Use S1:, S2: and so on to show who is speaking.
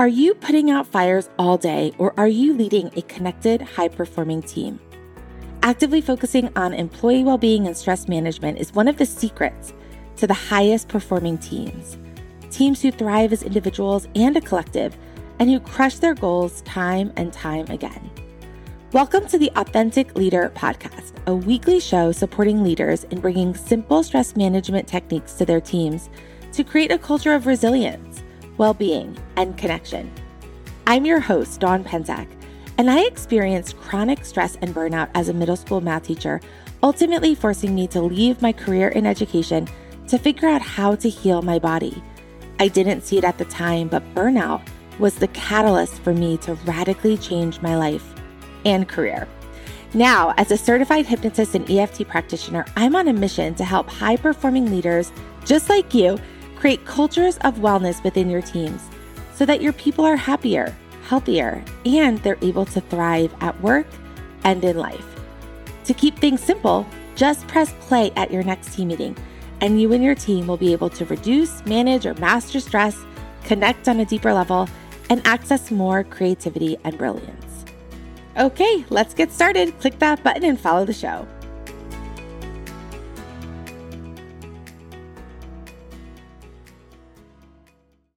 S1: Are you putting out fires all day or are you leading a connected, high performing team? Actively focusing on employee well being and stress management is one of the secrets to the highest performing teams. Teams who thrive as individuals and a collective and who crush their goals time and time again. Welcome to the Authentic Leader Podcast, a weekly show supporting leaders in bringing simple stress management techniques to their teams to create a culture of resilience well being, and connection. I'm your host, Dawn Penzak, and I experienced chronic stress and burnout as a middle school math teacher, ultimately forcing me to leave my career in education to figure out how to heal my body. I didn't see it at the time, but burnout was the catalyst for me to radically change my life and career. Now, as a certified hypnotist and EFT practitioner, I'm on a mission to help high performing leaders just like you Create cultures of wellness within your teams so that your people are happier, healthier, and they're able to thrive at work and in life. To keep things simple, just press play at your next team meeting, and you and your team will be able to reduce, manage, or master stress, connect on a deeper level, and access more creativity and brilliance. Okay, let's get started. Click that button and follow the show.